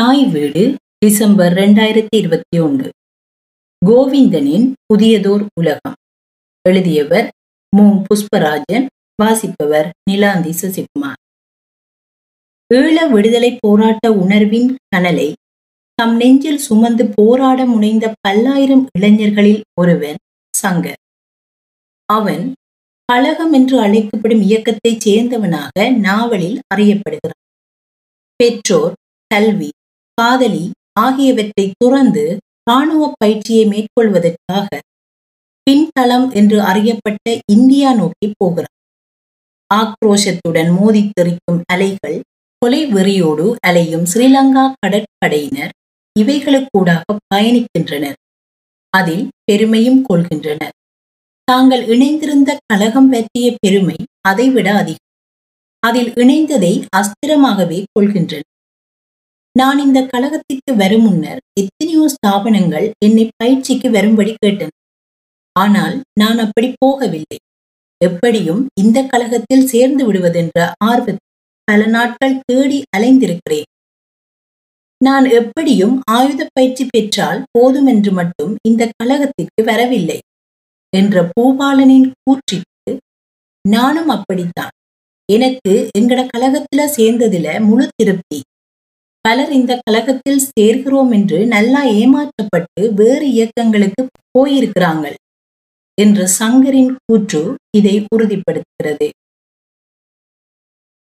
தாய் வீடு டிசம்பர் ரெண்டாயிரத்தி இருபத்தி ஒன்று. கோவிந்தனின் புதியதோர் உலகம். எழுதியவர் மு. புஷ்பராஜன் வாசிப்பவர் நிலாந்தி சசிகுமார். ஈழ விடுதலை போராட்ட உணர்வின் கனலை தம் நெஞ்சில் சுமந்து போராட முனைந்த பல்லாயிரம் இளைஞர்களில் ஒருவன் சங்கர் அவன் கழகம் என்று அழைக்கப்படும் இயக்கத்தைச் சேர்ந்தவனாக நாவலில் அறியப்படுகிறான். பெற்றோர் கல்வி காதலி ஆகியவற்றை துறந்து இராணுவ பயிற்சியை மேற்கொள்வதற்காக பின்தளம் என்று அறியப்பட்ட இந்தியா நோக்கி போகிறார். ஆக்ரோஷத்துடன் மோதி தெறிக்கும் அலைகள் கொலை வெறியோடு அலையும் ஸ்ரீலங்கா கடற்படையினர் இவைகளுக்கூடாக பயணிக்கின்றனர். அதில் பெருமையும் கொள்கின்றனர். தாங்கள் இணைந்திருந்த கழகம் பற்றிய பெருமை அதைவிட அதிகம். அதில் இணைந்ததை அஸ்திரமாகவே கொள்கின்றனர். நான் இந்த கழகத்திற்கு வரும் முன்னர் எத்தனையோ ஸ்தாபனங்கள் என்னை பயிற்சிக்கு வரும்படி கேட்டன. ஆனால் நான் அப்படி போகவில்லை. எப்படியும் இந்த கழகத்தில் சேர்ந்து விடுவதென்ற ஆர்வத்தில் பல நாட்கள் தேடி அலைந்திருக்கிறேன். நான் எப்படியும் ஆயுத பயிற்சி பெற்றால் போதும் என்று மட்டும் இந்த கழகத்திற்கு வரவில்லை என்ற பூபாலனின் கூற்றிற்கு நானும் அப்படித்தான். எனக்கு எங்கட கழகத்துல சேர்ந்ததுல முழு திருப்தி. பலர் இந்த கழகத்தில் சேர்கிறோம் என்று நல்லா ஏமாற்றப்பட்டு வேறு இயக்கங்களுக்கு போயிருக்கிறாங்கள் என்ற சங்கரின் கூற்று இதை உறுதிப்படுத்துகிறது.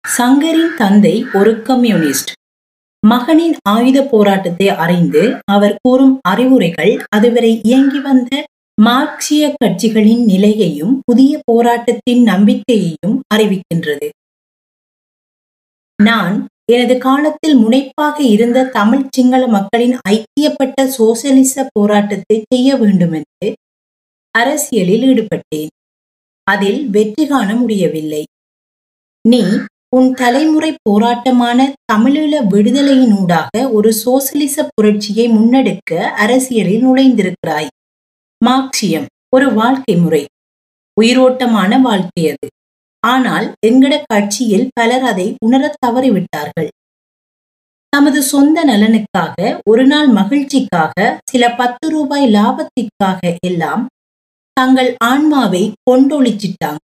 சங்கரின் தந்தை ஒரு கம்யூனிஸ்ட். மகனின் ஆயுத போராட்டத்தை அறிந்து அவர் கூறும் அறிவுரைகள் அதுவரை இயங்கி வந்த மார்க்சிய கட்சிகளின் நிலையையும் புதிய போராட்டத்தின் நம்பிக்கையையும் அறிவிக்கின்றது. நான் எனது காலத்தில் முனைப்பாக இருந்த தமிழ் சிங்கள மக்களின் ஐக்கியப்பட்ட சோசியலிச போராட்டத்தை செய்ய வேண்டும் என்று அரசியலில் ஈடுபட்டேன். அதில் வெற்றி காண முடியவில்லை. நீ உன் தலைமுறை போராட்டமான தமிழீழ விடுதலையினூடாக ஒரு சோசியலிச புரட்சியை முன்னெடுக்க அரசியலில் நுழைந்திருக்கிறாய். மார்க்சியம் ஒரு வாழ்க்கை முறை. உயிரோட்டமான வாழ்க்கை அது. ஆனால் எங்கட கட்சியில் பலர் அதை உணரத் தவறிவிட்டார்கள். தமது சொந்த நலனுக்காக ஒரு நாள் மகிழ்ச்சிக்காக சில பத்து ரூபாய் லாபத்திற்காக எல்லாம் தங்கள் ஆன்மாவை கொண்டொழிச்சிட்டாங்க.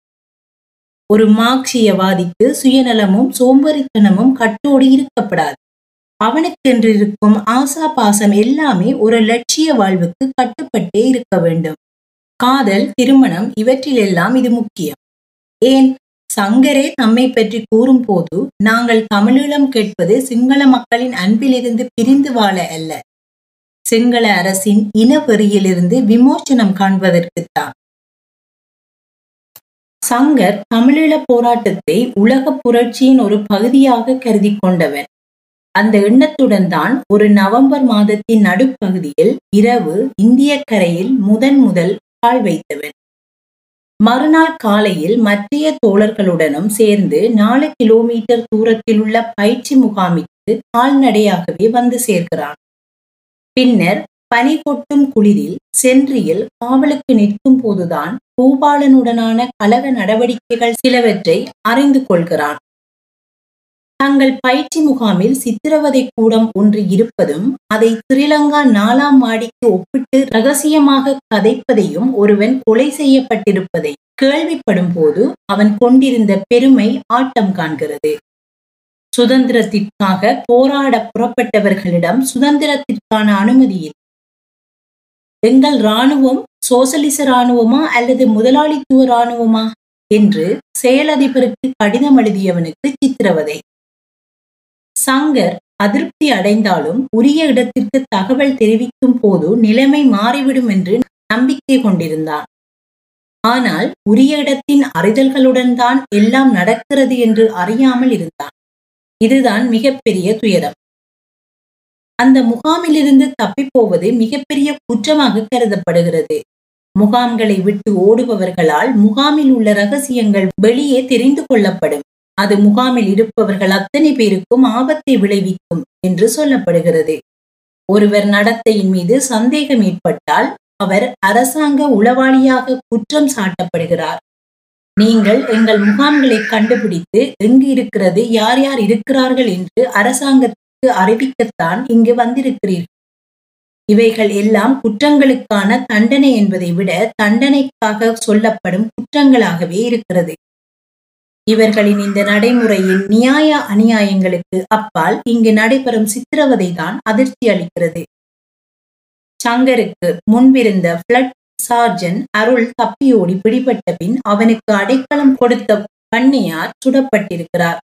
ஒரு மார்க்சியவாதிக்கு சுயநலமும் சோம்பரித்தனமும் கட்டோடு இருக்கப்படாது. அவனுக்கென்றிருக்கும் ஆசா பாசம் எல்லாமே ஒரு லட்சிய வாழ்வுக்கு கட்டுப்பட்டே இருக்க வேண்டும். காதல் திருமணம் இவற்றிலெல்லாம் இது முக்கியம். ஏன்? சங்கரே தம்மை பற்றி கூறும்போது நாங்கள் தமிழீழம் கேட்பது சிங்கள மக்களின் அன்பிலிருந்து பிரிந்து வாழ அல்ல. சிங்கள அரசின் இனவெறியிலிருந்து விமோசனம் காண்பதற்குத்தான் சங்கர் தமிழீழ போராட்டத்தை உலக புரட்சியின் ஒரு பகுதியாக கருதி கொண்டவன். அந்த எண்ணத்துடன் தான் ஒரு நவம்பர் மாதத்தின் நடுப்பகுதியில் இரவு இந்திய கரையில் முதன் முதல் கால் வைத்தவன். மறுநாள் காலையில் மற்றைய தோழர்களுடனும் சேர்ந்து நாலு கிலோமீட்டர் தூரத்தில் உள்ள பயிற்சி முகாமிற்கு கால்நடையாகவே வந்து சேர்க்கிறான் பின்னர் பனி கொட்டும் குளிரில் சென்றியில் காவலுக்கு நிற்கும் போதுதான் பூபாலனுடனான கழக நடவடிக்கைகள் சிலவற்றை அறிந்து கொள்கிறான். தங்கள் பயிற்சி முகாமில் சித்திரவதை கூடம் ஒன்று இருப்பதும் அதை ஸ்ரீலங்கா நாலாம் மாடிக்கு ஒப்பிட்டு ரகசியமாக கதைப்பதையும் ஒருவன் கொலை செய்யப்பட்டிருப்பதை கேள்விப்படும் போது அவன் கொண்டிருந்த பெருமை ஆட்டம் காண்கிறது. சுதந்திரத்திற்காக போராட புறப்பட்டவர்களிடம் சுதந்திரத்திற்கான அனுமதி இல்லை எங்கள் இராணுவம் சோசலிச இராணுவமா அல்லது முதலாளித்துவ இராணுவமா? என்று செயலதிபருக்கு கடிதம் எழுதியவனுக்கு சித்திரவதை. சங்கர் அதிருப்தி அடைந்தாலும் உரிய இடத்திற்கு தகவல் தெரிவிக்கும் போது நிலைமை மாறிவிடும் என்று நம்பிக்கை கொண்டிருந்தான் ஆனால் உரிய இடத்தின் அறிதல்களுடன் தான் எல்லாம் நடக்கிறது என்று அறியாமல் இருந்தான் இதுதான் மிகப்பெரிய துயரம். அந்த முகாமிலிருந்து தப்பிப்போவது மிகப்பெரிய குற்றமாக கருதப்படுகிறது. முகாம்களை விட்டு ஓடுபவர்களால் முகாமில் உள்ள ரகசியங்கள் வெளியே தெரிந்து கொள்ளப்படும். அது முகாமில் இருப்பவர்கள் அத்தனை பேருக்கும் ஆபத்தை விளைவிக்கும் என்று சொல்லப்படுகிறது. ஒருவர் நடத்தையின் மீது சந்தேகம் ஏற்பட்டால் அவர் அரசாங்க உளவாளியாக குற்றம் சாட்டப்படுகிறார். நீங்கள் எங்கள் முகாம்களை கண்டுபிடித்து எங்கு இருக்கிறது யார் யார் இருக்கிறார்கள் என்று அரசாங்கத்துக்கு அறிவிக்கத்தான் இங்கு வந்திருக்கிறீர்கள். இவைகள் எல்லாம் குற்றங்களுக்கான தண்டனை என்பதை விட தண்டனைக்காக சொல்லப்படும் குற்றங்களாகவே இருக்கிறது. இவர்களின் இந்த நடைமுறையின் நியாய அநியாயங்களுக்கு அப்பால் இங்கு நடைபெறும் சித்திரவதை தான் அதிர்ச்சி அளிக்கிறது. சங்கருக்கு முன்பிருந்த பிளட் சார்ஜன் அருள் தப்பியோடி பிடிபட்ட பின் அவனுக்கு அடைக்கலம் கொடுத்த பண்ணையார் சுடப்பட்டிருக்கிறார்.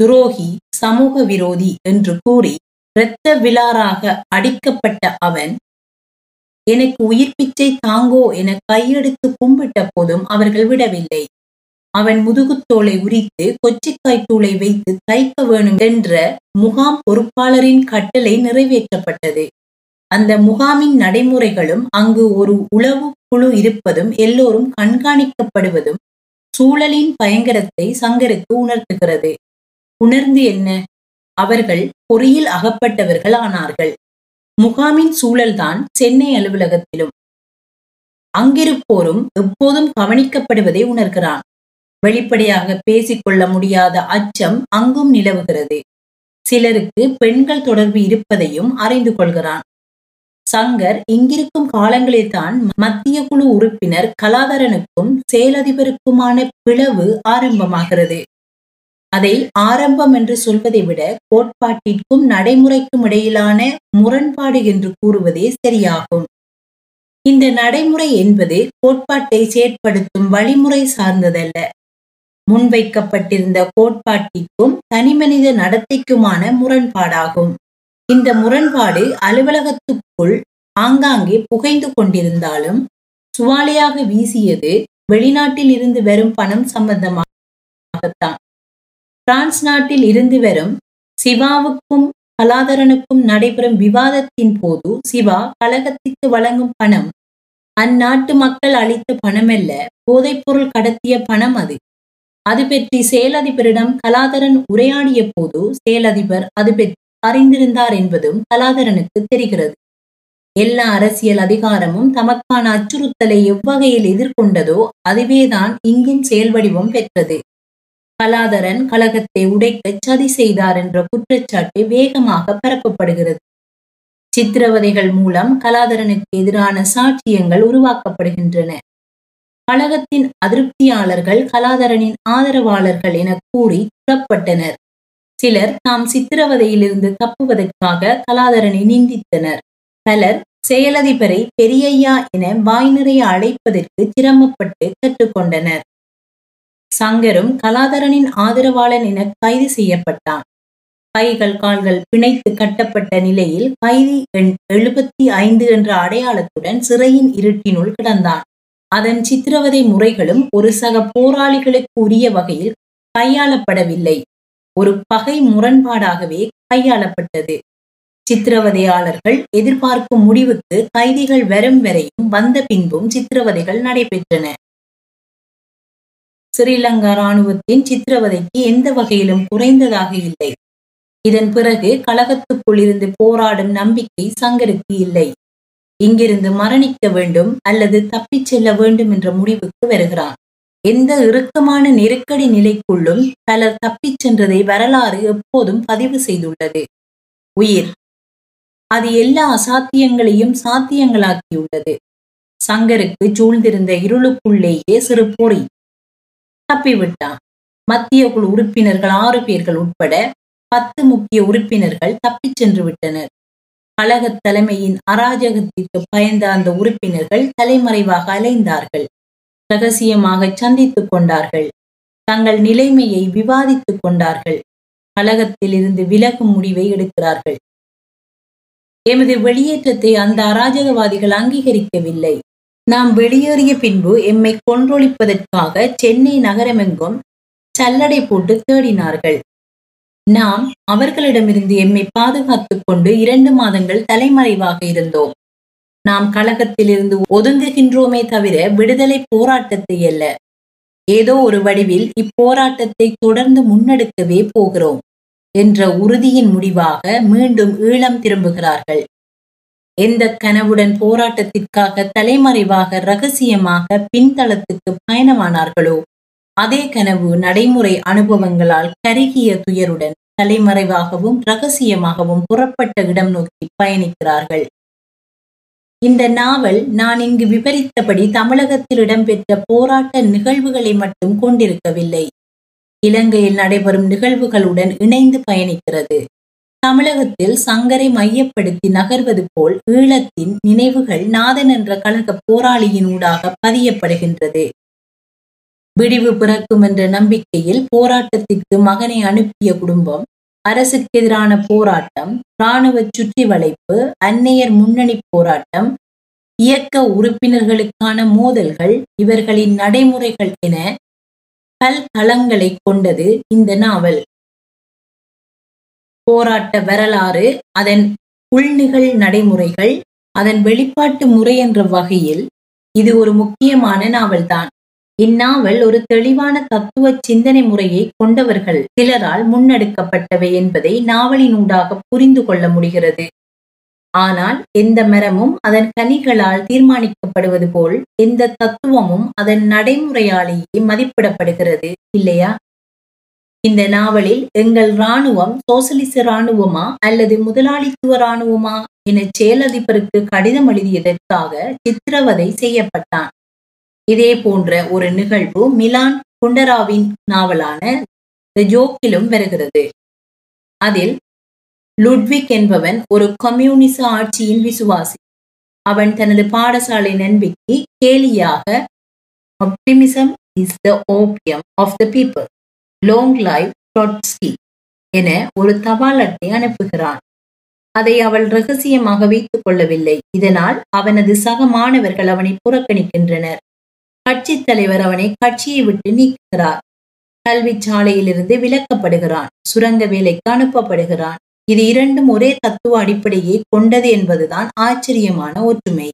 துரோகி சமூக விரோதி என்று கூறி இரத்த விழாராக அடிக்கப்பட்ட அவன் எனக்கு உயிர் பிச்சை தாங்கோ என கையெடுத்து கும்பிட்ட போதும் அவர்கள் விடவில்லை. அவன் முதுகுத்தோலை உரித்து கொச்சிக்காய்த்தூளை வைத்து தைக்க வேணும் என்ற முகாம் பொறுப்பாளரின் கட்டளை நிறைவேற்றப்பட்டது. அந்த முகாமின் நடைமுறைகளும் அங்கு ஒரு உளவு குழு இருப்பதும் எல்லோரும் கண்காணிக்கப்படுவதும் சூழலின் பயங்கரத்தை சங்கருக்கு உணர்த்துகிறது. உணர்ந்து என்ன? அவர்கள் பொறியில் அகப்பட்டவர்கள் ஆனார்கள். முகாமின் சூழல்தான் சென்னை அலுவலகத்திலும். அங்கிருப்போரும் எப்போதும் கவனிக்கப்படுவதை உணர்கிறான். வெளிப்படையாக பேசிக்கொள்ள முடியாத அச்சம் அங்கும் நிலவுகிறது. சிலருக்கு பெண்கள் தொடர்பு இருப்பதையும் அறிந்து கொள்கிறான். சங்கர் இங்கிருக்கும் காலங்களில்தான் மத்திய குழு உறுப்பினர் கலாதரனுக்கும் செயலதிபருக்குமான பிளவு ஆரம்பமாகிறது. அதை ஆரம்பம் என்று சொல்வதை விட கோட்பாட்டிற்கும் நடைமுறைக்கும் இடையிலான முரண்பாடு என்று கூறுவதே சரியாகும். இந்த நடைமுறை என்பது கோட்பாட்டை செயற்படுத்தும் வழிமுறை சார்ந்ததல்ல. முன்வைக்கப்பட்டிருந்த கோட்பாட்டிற்கும் தனிமனித நடத்தைக்குமான முரண்பாடாகும். இந்த முரண்பாடு அலுவலகத்துக்குள் ஆங்காங்கே புகைந்து கொண்டிருந்தாலும் சுவாலியாக வீசியது வெளிநாட்டில் இருந்து வரும் பணம் சம்பந்தமாகத்தான். பிரான்ஸ் நாட்டில் இருந்து வரும் சிவாவுக்கும் கலாதரனுக்கும் நடைபெறும் விவாதத்தின் போது சிவா கழகத்திற்கு வழங்கும் பணம் அந்நாட்டு மக்கள் அளித்த பணமல்ல போதைப்பொருள் கடத்திய பணம் அது. அது பற்றி செயலதிபரிடம் கலாதரன் உரையாடிய போது செயலதிபர் அது பற்றி அறிந்திருந்தார் என்பதும் கலாதரனுக்கு தெரிகிறது. எல்லா அரசியல் அதிகாரமும் தமக்கான அச்சுறுத்தலை எவ்வகையில் எதிர்கொண்டதோ அதுவேதான் இங்கும் செயல் வடிவம் பெற்றது. கலாதரன் கழகத்தை உடைக்க சதி செய்தார் என்ற குற்றச்சாட்டு வேகமாக பரப்பப்படுகிறது. சித்திரவதைகள் மூலம் கலாதரனுக்கு எதிரான சாட்சியங்கள் உருவாக்கப்படுகின்றன. கழகத்தின் அதிருப்தியாளர்கள் கலாதரனின் ஆதரவாளர்கள் என கூறி புறப்பட்டனர். சிலர் தாம் சித்திரவதையிலிருந்து தப்புவதற்காக கலாதரனை நிந்தித்தனர். பலர் செயலதிபரை பெரியையா என வாய் நிறைய அழைப்பதற்கு சிரமப்பட்டு கற்றுக்கொண்டனர் சங்கரும் கலாதரனின் ஆதரவாளன் என கைது செய்யப்பட்டான். கைகள் கால்கள் பிணைத்து கட்டப்பட்ட நிலையில் கைதி எண் எழுபத்தி ஐந்து என்ற அடையாளத்துடன் சிறையின் இருட்டினுள் கிடந்தான். அதன் சித்திரவதை முறைகளும் ஒரு சக போராளிகளுக்கு உரிய வகையில் கையாளப்படவில்லை. ஒரு பகை முரண்பாடாகவே கையாளப்பட்டது. சித்திரவதையாளர்கள் எதிர்பார்க்கும் முடிவுக்கு கைதிகள் வரும் வரையும் வந்த பின்பும் சித்திரவதைகள் நடைபெற்றன. ஸ்ரீலங்கா ராணுவத்தின் சித்திரவதைக்கு எந்த வகையிலும் குறைந்ததாக இல்லை. இதன் பிறகு கழகத்துக்குள் இருந்து போராடும் நம்பிக்கை சங்கருக்கு இல்லை. இங்கிருந்து மரணிக்க வேண்டும் அல்லது தப்பிச் செல்ல வேண்டும் என்ற முடிவுக்கு வருகிறான். எந்த இறுக்கமான நெருக்கடி நிலைக்குள்ளும் பலர் தப்பிச் சென்றதை வரலாறு எப்போதும் பதிவு செய்துள்ளது. உயிர். அது எல்லா அசாத்தியங்களையும் சாத்தியங்களாக்கியுள்ளது. சங்கருக்கு சூழ்ந்திருந்த இருளுக்குள்ளேயே சிறு பொறி. தப்பிவிட்டான். மத்திய குழு உறுப்பினர்கள் ஆறு பேர்கள் உட்பட பத்து முக்கிய உறுப்பினர்கள் தப்பிச் சென்று விட்டனர். கழகத் தலைமையின் அராஜகத்திற்கு பயந்த அந்த உறுப்பினர்கள் தலைமறைவாக அலைந்தார்கள். ரகசியமாக சந்தித்துக் கொண்டார்கள். தங்கள் நிலைமையை விவாதித்துக் கொண்டார்கள். கழகத்திலிருந்து விலகும் முடிவை எடுக்கிறார்கள். எமது வெளியேற்றத்தை அந்த அராஜகவாதிகள் அங்கீகரிக்கவில்லை. நாம் வெளியேறிய பின்பு எம்மை கொன்றொழிப்பதற்காக சென்னை நகரமெங்கும் சல்லடை போட்டு தேடினார்கள். நாம் அவர்களிடமிருந்து எம்மை பாதுகாத்துக் கொண்டு இரண்டு மாதங்கள் தலைமறைவாக இருந்தோம். நாம் கழகத்திலிருந்து ஒதுங்குகின்றோமே தவிர விடுதலை போராட்டத்தை அல்ல. ஏதோ ஒரு வடிவில் இப்போராட்டத்தை தொடர்ந்து முன்னெடுக்கவே போகிறோம் என்ற உறுதியின் முடிவாக மீண்டும் ஈழம் திரும்புகிறார்கள். எந்த கனவுடன் போராட்டத்திற்காக தலைமறைவாக ரகசியமாக பின்தளத்துக்கு பயணமானார்களோ அதே கனவு நடைமுறை அனுபவங்களால் கருகிய துயருடன் தலைமறைவாகவும் ரகசியமாகவும் புறப்பட்ட இடம் நோக்கி பயணிக்கிறார்கள். இந்த நாவல் நான் இங்கு விவரித்தபடி தமிழகத்தில் இடம்பெற்ற போராட்ட நிகழ்வுகளை மட்டும் கொண்டிருக்கவில்லை. இலங்கையில் நடைபெறும் நிகழ்வுகளுடன் இணைந்து பயணிக்கிறது. தமிழகத்தில் சங்கரை மையப்படுத்தி நகர்வது போல் ஈழத்தின் நினைவுகள் நாதன் என்ற கழக போராளியின் ஊடாக பதியப்படுகின்றது. விடிவு பிறக்கும் என்ற நம்பிக்கையில் போராட்டத்திற்கு மகனை அனுப்பிய குடும்பம் அரசுக்கு எதிரான போராட்டம் இராணுவ சுற்றி வளைப்பு அன்னையர் முன்னணி போராட்டம் இயக்க உறுப்பினர்களுக்கான மோதல்கள் இவர்களின் நடைமுறைகள் என பல்தளங்களை கொண்டது இந்த நாவல். போராட்ட வரலாறு அதன் உள்நிகழ் நடைமுறைகள் அதன் வெளிப்பாட்டு முறை என்ற வகையில் இது ஒரு முக்கியமான நாவல்தான். இந்நாவல் ஒரு தெளிவான தத்துவ சிந்தனை முறையை கொண்டவர்கள். சிலரால் முன்னெடுக்கப்பட்டவை என்பதை நாவலினூடாக புரிந்து கொள்ள முடிகிறது. ஆனால் எந்த மரமும் அதன் கனிகளால் தீர்மானிக்கப்படுவது போல் எந்த தத்துவமும் அதன் நடைமுறையாலேயே மதிப்பிடப்படுகிறது இல்லையா? இந்த நாவலில் எங்கள் இராணுவம் சோசலிச இராணுவமா அல்லது முதலாளித்துவ இராணுவமா என செயலதிபருக்கு கடிதம் எழுதியதற்காக சித்திரவதை செய்யப்பட்டான். இதே போன்ற ஒரு நிகழ்வு மிலான் குண்டராவின் நாவலான த ஜோக்கிலும் வருகிறது. அதில் லுட்விக் என்பவன் ஒரு கம்யூனிச ஆட்சியின் விசுவாசி. அவன் தனது பாடசாலை நண்பிக்கு கேலியாக optimism is the opium of the people long life Trotsky என ஒரு தபால் அட்டை அனுப்புகிறான். அதை அவள் ரகசியமாக வைத்துக் கொள்ளவில்லை. இதனால் அவனது சக மாணவர்கள் அவனை புறக்கணிக்கின்றனர். கட்சி தலைவர் அவனை கட்சியை விட்டு நீக்குகிறார். கல்வி சாலையிலிருந்து விலக்கப்படுகிறான். சுரங்க வேலைக்கு அனுப்பப்படுகிறான். இது இரண்டும் ஒரே தத்துவ அடிப்படையை கொண்டது என்பதுதான் ஆச்சரியமான ஒற்றுமை.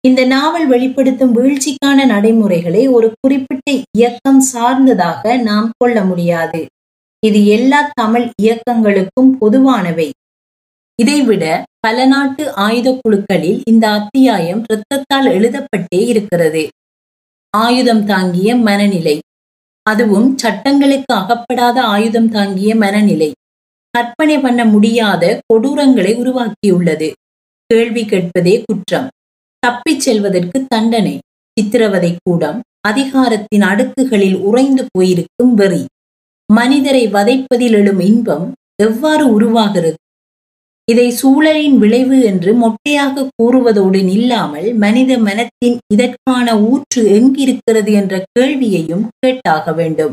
இந்த நாவல் வெளிப்படுத்தும் வீழ்ச்சிக்கான நடைமுறைகளை ஒரு குறிப்பிட்ட இயக்கம் சார்ந்ததாக நாம் கொள்ள முடியாது. இது எல்லா தமிழ் இயக்கங்களுக்கும் பொதுவானவை. இதைவிட பல நாட்டு ஆயுத குழுக்களில் இந்த அத்தியாயம் இரத்தத்தால் எழுதப்பட்டே இருக்கிறது. ஆயுதம் தாங்கிய மனநிலை. அதுவும் சட்டங்களுக்கு அகப்படாத ஆயுதம் தாங்கிய மனநிலை. கற்பனை பண்ண முடியாத கொடூரங்களை உருவாக்கியுள்ளது. கேள்வி கேட்பதே குற்றம். தப்பிச் செல்வதற்கு தண்டனை. சித்திரவதை கூடம் அதிகாரத்தின் அடுக்குகளில் உறைந்து போயிருக்கும் வெறி. மனிதரை வதைப்பதில் எழும் இன்பம் எவ்வாறு உருவாகிறது? இதை சூழலின் விளைவு என்று மொட்டையாக கூறுவதோடு நில்லாமல் மனித மனத்தின் இதற்கான ஊற்று எங்கிருக்கிறது என்ற கேள்வியையும் கேட்டாக வேண்டும்.